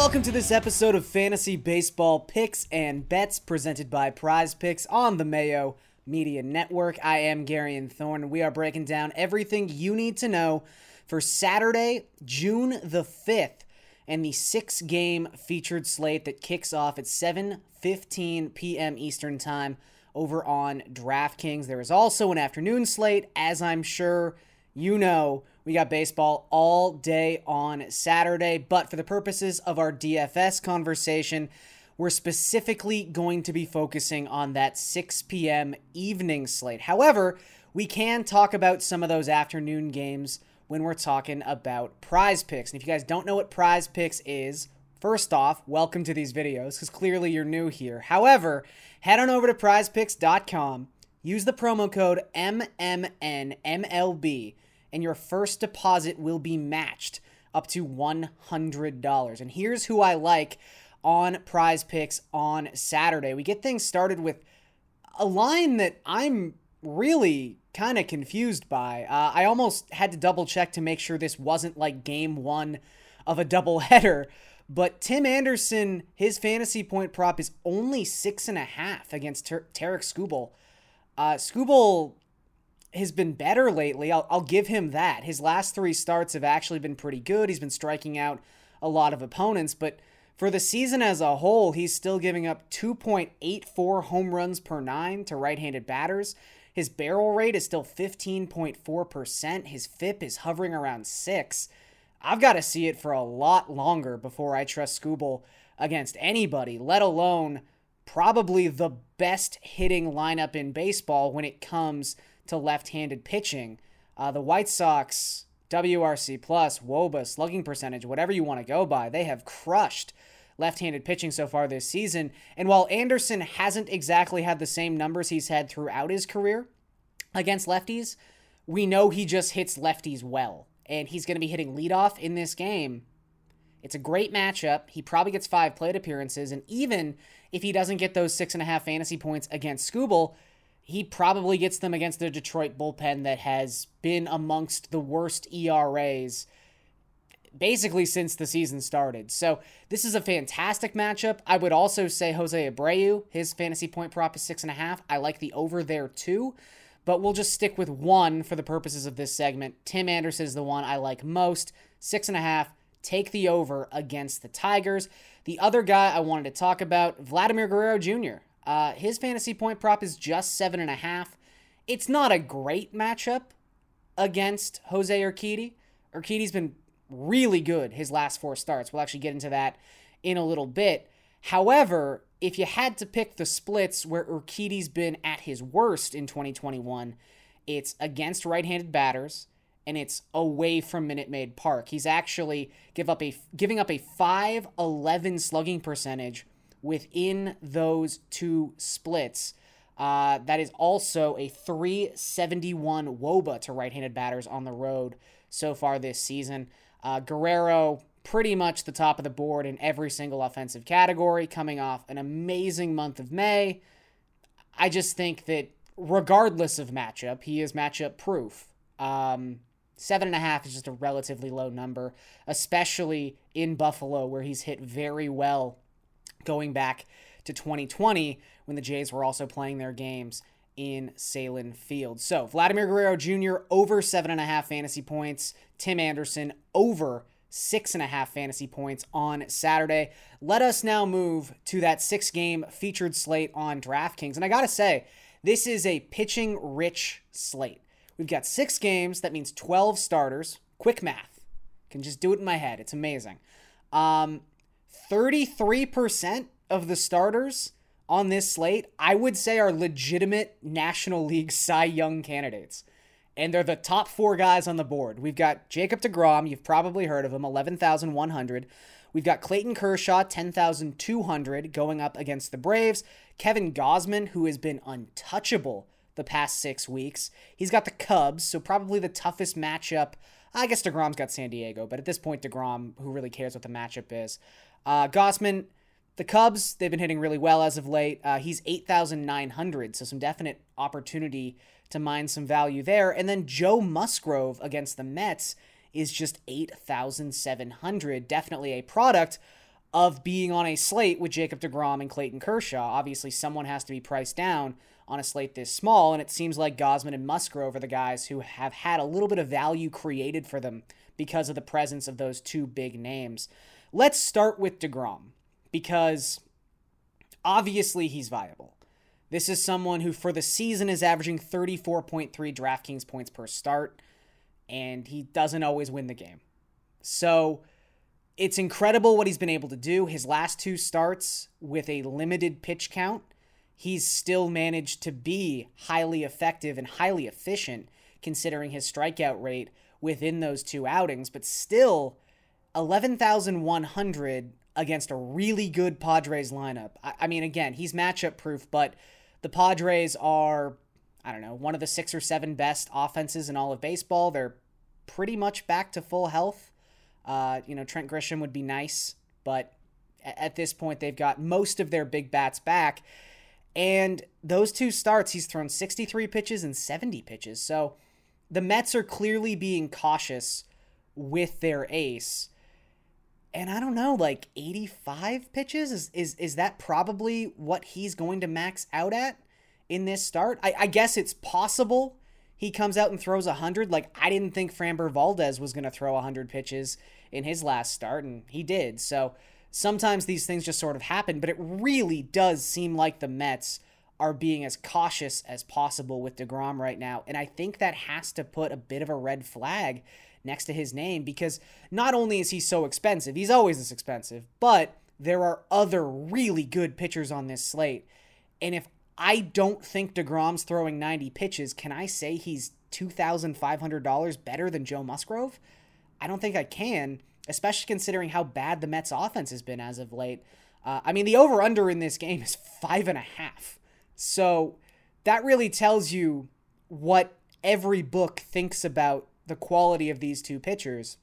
welcome to this episode of Fantasy Baseball Picks and Bets presented by Prize Picks on the Mayo Media Network. I am Garion Thorne, and we are breaking down everything you need to know for Saturday, June the 5th, and the six game featured slate that kicks off at 7:15 p.m. Eastern Time over on DraftKings. There is also an afternoon slate, as I'm sure you know. We got baseball all day on Saturday, but for the purposes of our DFS conversation, we're specifically going to be focusing on that 6 p.m. evening slate. However, we can talk about some of those afternoon games when we're talking about prize picks. And if you guys don't know what prize picks is, first off, welcome to these videos because clearly you're new here. However, head on over to prizepicks.com, use the promo code MMNMLB and your first deposit will be matched up to $100. And here's who I like on prize picks on Saturday. We get things started with a line that I'm really kind of confused by. Uh, I almost had to double check to make sure this wasn't like game one of a double header. But Tim Anderson, his fantasy point prop is only six and a half against Ter- Tarik Skubal. Uh, Skubal has been better lately. I'll, I'll give him that. His last three starts have actually been pretty good. He's been striking out a lot of opponents, but for the season as a whole, he's still giving up 2.84 home runs per nine to right handed batters. His barrel rate is still 15.4%. His FIP is hovering around 6. I've got to see it for a lot longer before I trust Skubal against anybody, let alone probably the best hitting lineup in baseball when it comes to left-handed pitching. Uh, the White Sox, WRC plus, WOBA, slugging percentage, whatever you want to go by, they have crushed left-handed pitching so far this season. And while Anderson hasn't exactly had the same numbers he's had throughout his career against lefties, we know he just hits lefties well. And he's going to be hitting leadoff in this game. It's a great matchup. He probably gets five plate appearances. And even if he doesn't get those six and a half fantasy points against Skubal, he probably gets them against the Detroit bullpen that has been amongst the worst ERAs basically since the season started. So this is a fantastic matchup. I would also say Jose Abreu, his fantasy point prop is six and a half. I like the over there too, but we'll just stick with one for the purposes of this segment. Tim Anderson is the one I like most, six and a half. Take the over against the Tigers. The other guy I wanted to talk about, Vladimir Guerrero Jr. Uh, his fantasy point prop is just seven and a half. It's not a great matchup against Jose Urquidy. Urquidy's been really good his last four starts. We'll actually get into that in a little bit. However, if you had to pick the splits where Urquidy's been at his worst in 2021, it's against right-handed batters and it's away from Minute Maid Park. He's actually give up a giving up a 511 slugging percentage within those two splits. Uh, that is also a 371 Woba to right handed batters on the road so far this season. Uh, Guerrero, pretty much the top of the board in every single offensive category, coming off an amazing month of May. I just think that regardless of matchup, he is matchup proof. Um, seven and a half is just a relatively low number, especially in Buffalo, where he's hit very well going back to 2020 when the Jays were also playing their games in Sahlen Field. So Vladimir Guerrero Jr. over seven and a half fantasy points. Tim Anderson over six and a half fantasy points on Saturday. Let us now move to that six game featured slate on DraftKings. And I got to say, this is a pitching rich slate. We've got six games, that means 12 starters. Quick math. Can just do it in my head. It's amazing. Um, 33% of the starters on this slate, I would say, are legitimate National League Cy Young candidates. And they're the top four guys on the board. We've got Jacob DeGrom, you've probably heard of him, 11,100. We've got Clayton Kershaw, 10,200, going up against the Braves. Kevin Gausman, who has been untouchable the past six weeks. He's got the Cubs, so probably the toughest matchup. I guess DeGrom's got San Diego, but at this point, DeGrom, who really cares what the matchup is? Uh, Gausman, the Cubs, they've been hitting really well as of late. Uh, he's 8,900, so some definite opportunity to mine some value there. And then Joe Musgrove against the Mets is just 8,700. Definitely a product of being on a slate with Jacob DeGrom and Clayton Kershaw. Obviously, someone has to be priced down on a slate this small, and it seems like Gausman and Musgrove are the guys who have had a little bit of value created for them because of the presence of those two big names. Let's start with DeGrom because obviously he's viable. This is someone who, for the season, is averaging 34.3 DraftKings points per start, and he doesn't always win the game. So it's incredible what he's been able to do. His last two starts with a limited pitch count, he's still managed to be highly effective and highly efficient considering his strikeout rate within those two outings, but still 11,100 against a really good Padres lineup. I, I mean, again, he's matchup proof, but the Padres are, I don't know, one of the six or seven best offenses in all of baseball. They're pretty much back to full health. Uh, you know, Trent Grisham would be nice, but at this point, they've got most of their big bats back. And those two starts, he's thrown 63 pitches and 70 pitches. So the Mets are clearly being cautious with their ace and I don't know, like 85 pitches is is is that probably what he's going to max out at in this start? I, I guess it's possible he comes out and throws 100. Like I didn't think Framber Valdez was going to throw 100 pitches in his last start, and he did. So sometimes these things just sort of happen, but it really does seem like the Mets are being as cautious as possible with DeGrom right now, and I think that has to put a bit of a red flag next to his name because not only is he so expensive, he's always this expensive, but there are other really good pitchers on this slate. And if I don't think DeGrom's throwing 90 pitches, can I say he's $2,500 better than Joe Musgrove? I don't think I can, especially considering how bad the Mets offense has been as of late. Uh, I mean, the over under in this game is five and a half. So that really tells you what every book thinks about the quality of these two pitchers.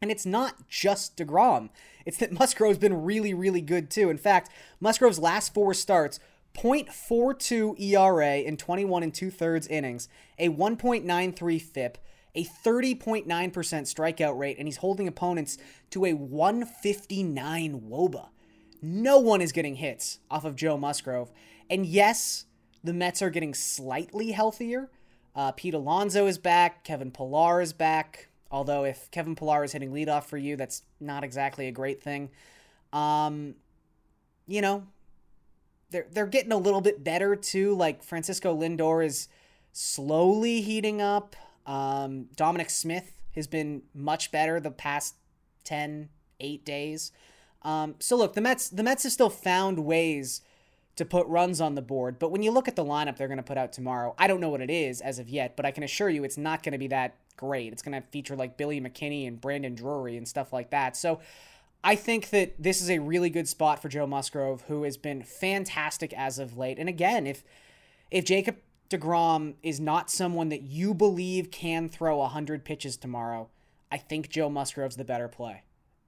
And it's not just DeGrom. It's that Musgrove's been really, really good too. In fact, Musgrove's last four starts, 0.42 ERA in 21 and two thirds innings, a 1.93 FIP, a 30.9% strikeout rate, and he's holding opponents to a 159 Woba. No one is getting hits off of Joe Musgrove. And yes, the Mets are getting slightly healthier, uh, Pete Alonso is back. Kevin Pillar is back. Although if Kevin Pillar is hitting leadoff for you, that's not exactly a great thing. Um, you know, they're they're getting a little bit better too. Like Francisco Lindor is slowly heating up. Um, Dominic Smith has been much better the past 10, 8 days. Um, so look, the Mets the Mets have still found ways to put runs on the board. But when you look at the lineup they're going to put out tomorrow, I don't know what it is as of yet, but I can assure you it's not going to be that great. It's going to feature like Billy McKinney and Brandon Drury and stuff like that. So I think that this is a really good spot for Joe Musgrove, who has been fantastic as of late. And again, if if Jacob DeGrom is not someone that you believe can throw 100 pitches tomorrow, I think Joe Musgrove's the better play,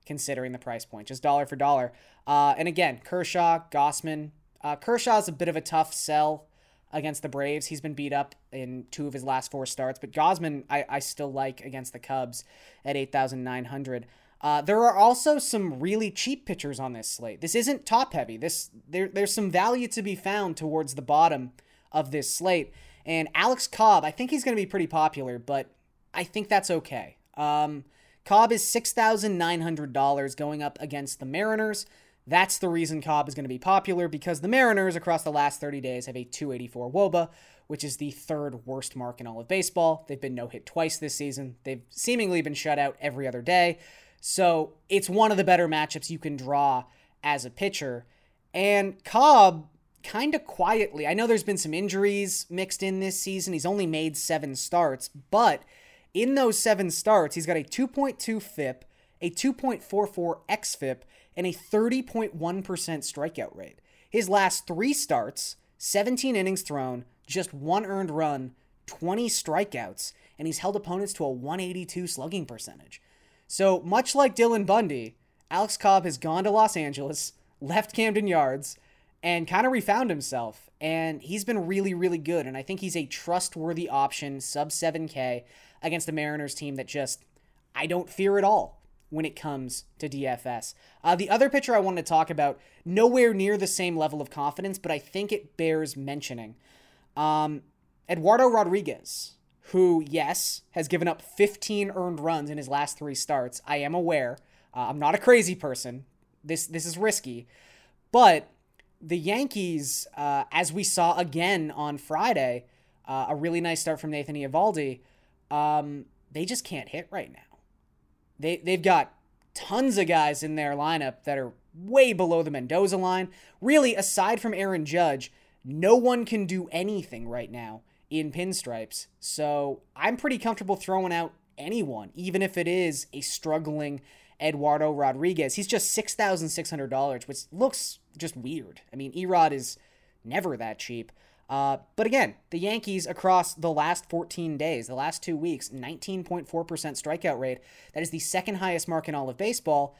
considering the price point, just dollar for dollar. Uh, and again, Kershaw, Gausman, uh, Kershaw's a bit of a tough sell against the Braves. He's been beat up in two of his last four starts, but Gausman I, I still like against the Cubs at 8,900. Uh, there are also some really cheap pitchers on this slate. This isn't top heavy. This there, there's some value to be found towards the bottom of this slate. And Alex Cobb, I think he's going to be pretty popular, but I think that's okay. Um, Cobb is six thousand nine hundred dollars going up against the Mariners. That's the reason Cobb is going to be popular because the Mariners across the last 30 days have a 284 Woba, which is the third worst mark in all of baseball. They've been no hit twice this season. They've seemingly been shut out every other day. So it's one of the better matchups you can draw as a pitcher. And Cobb, kind of quietly, I know there's been some injuries mixed in this season. He's only made seven starts, but in those seven starts, he's got a 2.2 FIP, a 2.44 XFIP, and a 30.1% strikeout rate. His last three starts, 17 innings thrown, just one earned run, 20 strikeouts, and he's held opponents to a 182 slugging percentage. So, much like Dylan Bundy, Alex Cobb has gone to Los Angeles, left Camden Yards, and kind of refound himself. And he's been really, really good. And I think he's a trustworthy option, sub 7K, against the Mariners team that just, I don't fear at all. when it comes to DFS. Uh, the other pitcher I wanted to talk about, nowhere near the same level of confidence, but I think it bears mentioning. Um, Eduardo Rodriguez, who, yes, has given up 15 earned runs in his last three starts. I am aware. Uh, I'm not a crazy person. This this is risky, but the Yankees, uh, as we saw again on Friday, uh, a really nice start from Nathan Eovaldi. Um, they just can't hit right now. They they've got tons of guys in their lineup that are way below the Mendoza line. Really, aside from Aaron Judge, no one can do anything right now in pinstripes. So I'm pretty comfortable throwing out anyone, even if it is a struggling Eduardo Rodriguez. He's just $6,600, which looks just weird. I mean, Erod is never that cheap. Uh, but again, the Yankees across the last 14 days, the last two weeks, 19.4% strikeout rate. That is the second highest mark in all of baseball.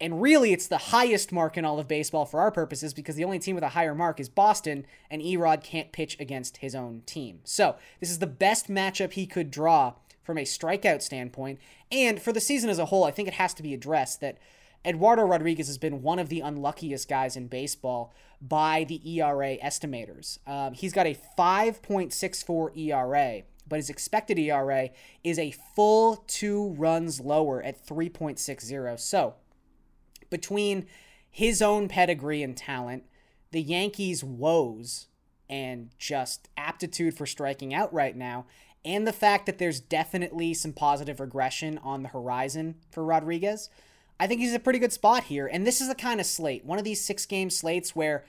And really, it's the highest mark in all of baseball for our purposes because the only team with a higher mark is Boston, and Erod can't pitch against his own team. So, this is the best matchup he could draw from a strikeout standpoint. And for the season as a whole, I think it has to be addressed that Eduardo Rodriguez has been one of the unluckiest guys in baseball by the ERA estimators. Um, he's got a 5.64 ERA, but his expected ERA is a full two runs lower at 3.60. So, between his own pedigree and talent, the Yankees' woes and just aptitude for striking out right now, and the fact that there's definitely some positive regression on the horizon for Rodriguez, I think he's a pretty good spot here. And this is the kind of slate, one of these six game slates where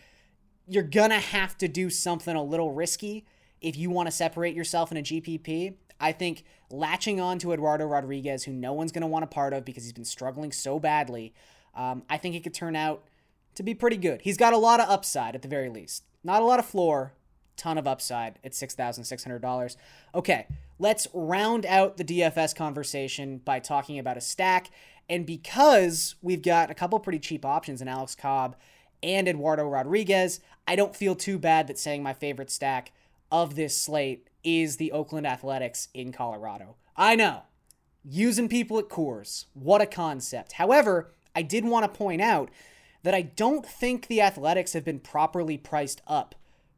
you're going to have to do something a little risky if you want to separate yourself in a GPP. I think latching on to Eduardo Rodriguez, who no one's going to want a part of because he's been struggling so badly, um, I think it could turn out to be pretty good. He's got a lot of upside at the very least. Not a lot of floor, ton of upside at $6,600. Okay, let's round out the DFS conversation by talking about a stack. And because we've got a couple pretty cheap options in Alex Cobb and Eduardo Rodriguez, I don't feel too bad that saying my favorite stack of this slate is the Oakland Athletics in Colorado. I know, using people at Coors, what a concept. However, I did want to point out that I don't think the Athletics have been properly priced up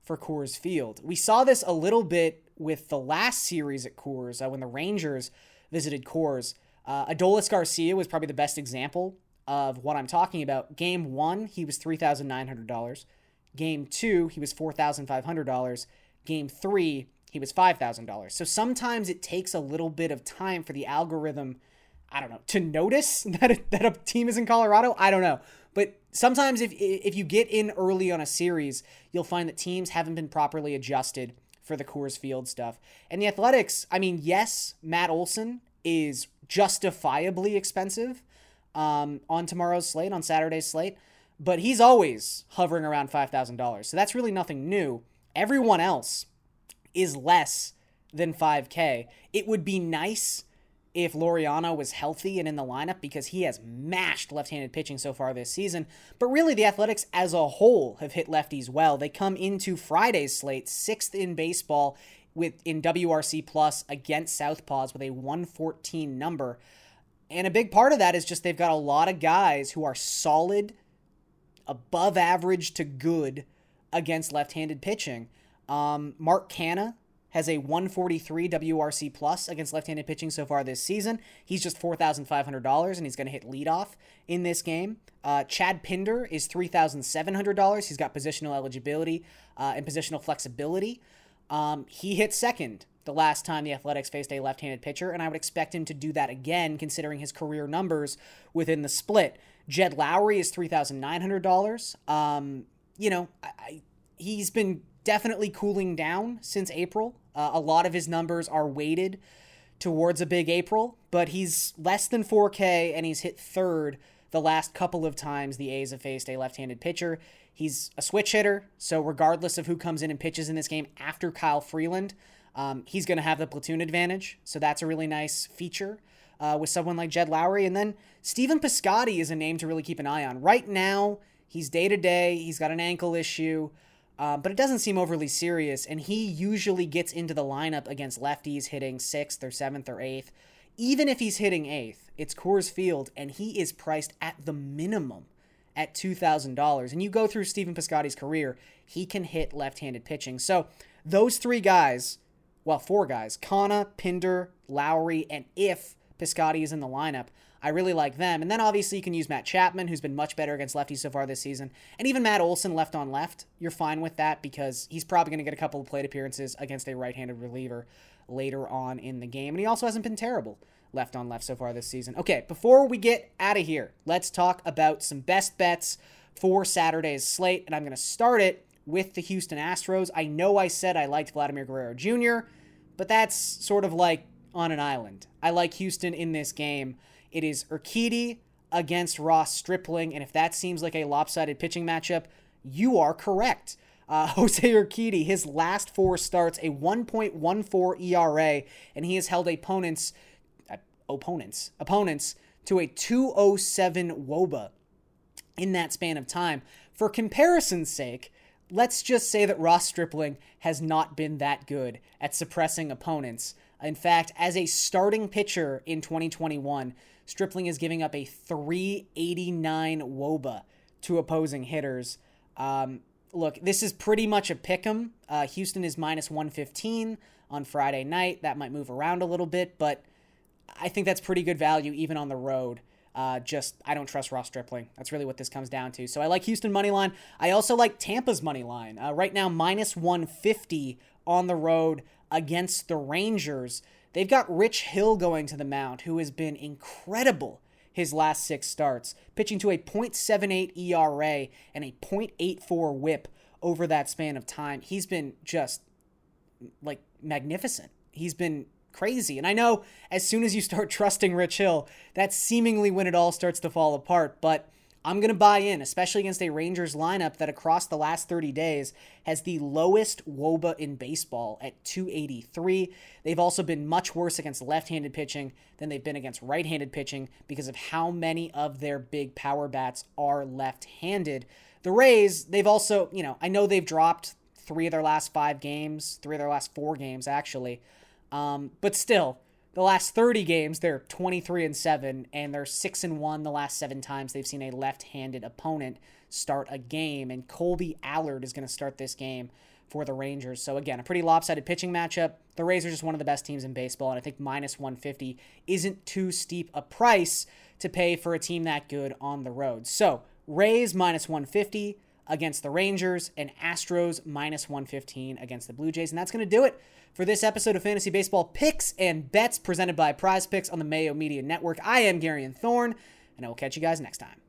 for Coors Field. We saw this a little bit with the last series at Coors uh, when the Rangers visited Coors. Uh, Adolis Garcia was probably the best example of what I'm talking about. Game one, he was $3,900. Game two, he was $4,500. Game three, he was $5,000. So sometimes it takes a little bit of time for the algorithm I don't know, to notice that a, that a team is in Colorado. I don't know. But sometimes if if you get in early on a series, you'll find that teams haven't been properly adjusted for the Coors Field stuff. And the Athletics, I mean, yes, Matt Olson is justifiably expensive um, on tomorrow's slate, on Saturday's slate, but he's always hovering around $5,000. So that's really nothing new. Everyone else is less than 5K. It would be nice if Laureano was healthy and in the lineup because he has mashed left handed pitching so far this season. But really, the Athletics as a whole have hit lefties well. They come into Friday's slate sixth in baseball with in WRC plus against Southpaws with a 114 number. And a big part of that is just they've got a lot of guys who are solid, above average to good against left handed pitching. Um, Mark Canha has a 143 WRC plus against left-handed pitching so far this season. He's just $4,500 and he's going to hit leadoff in this game. Uh, Chad Pinder is $3,700. He's got positional eligibility uh, and positional flexibility. Um, he hit second the last time the Athletics faced a left-handed pitcher, and I would expect him to do that again, considering his career numbers within the split. Jed Lowrie is $3,900. Um, you know, I, I, he's been definitely cooling down since April. Uh, a lot of his numbers are weighted towards a big April, but he's less than 4K and he's hit third the last couple of times the A's have faced a left handed pitcher. He's a switch hitter, so regardless of who comes in and pitches in this game after Kyle Freeland, um, he's going to have the platoon advantage. So that's a really nice feature uh, with someone like Jed Lowrie. And then Stephen Piscotty is a name to really keep an eye on. Right now, he's day to day, he's got an ankle issue. Uh, but it doesn't seem overly serious, and he usually gets into the lineup against lefties hitting sixth or seventh or eighth. even if he's hitting eighth, it's Coors Field, and he is priced at the minimum at $2,000. And you go through Stephen Piscotty's career, he can hit left handed pitching. So those three guys, well, four guys, Canha, Pinder, Lowrie, and if Piscotty is in the lineup, I really like them. And then obviously you can use Matt Chapman, who's been much better against lefties so far this season. And even Matt Olson left on left. You're fine with that because he's probably going to get a couple of plate appearances against a right handed reliever later on in the game. And he also hasn't been terrible left on left so far this season. Okay, before we get out of here, let's talk about some best bets for Saturday's slate. And I'm going to start it with the Houston Astros. I know I said I liked Vladimir Guerrero Jr., but that's sort of like on an island. I like Houston in this game. It is Urquidy against Ross Stripling, and if that seems like a lopsided pitching matchup, you are correct. Uh, Jose Urquidy, his last four starts, a 1.14 ERA, and he has held opponents, uh, opponents, opponents to a 207 WOBA in that span of time. For comparison's sake, let's just say that Ross Stripling has not been that good at suppressing opponents. In fact, as a starting pitcher in 2021, Stripling is giving up a 389 WOBA to opposing hitters. Um, look, this is pretty much a pick 'em. Uh, Houston is minus 115 on Friday night. That might move around a little bit, but I think that's pretty good value even on the road. Uh, just I don't trust Ross Stripling. That's really what this comes down to. So I like Houston money line. I also like Tampa's money line. Uh, right now minus 150 on the road against the Rangers. They've got Rich Hill going to the mound, who has been incredible his last six starts, pitching to a .78 ERA and a .84 WHIP over that span of time. He's been just like magnificent. He's been crazy. And I know as soon as you start trusting Rich Hill, that's seemingly when it all starts to fall apart, but I'm going to buy in, especially against a Rangers lineup that across the last 30 days has the lowest WOBA in baseball at 283. They've also been much worse against left handed pitching than they've been against right handed pitching because of how many of their big power bats are left handed. The Rays, they've also, you know, I know they've dropped three of their last five games, three of their last four games, actually. Um, but still, the last 30 games they're 23 and 7 and they're 6 and 1 the last 7 times they've seen a left-handed opponent start a game and Kolby Allard is going to start this game for the Rangers. So again, a pretty lopsided pitching matchup. The Rays are just one of the best teams in baseball and I think minus 150 isn't too steep a price to pay for a team that good on the road. So, Rays minus 150 against the Rangers and Astros minus 115 against the Blue Jays and that's going to do it for this episode of Fantasy Baseball Picks and Bets presented by Prize Picks on the Mayo Media Network. I am Garion Thorne, and I will catch you guys next time.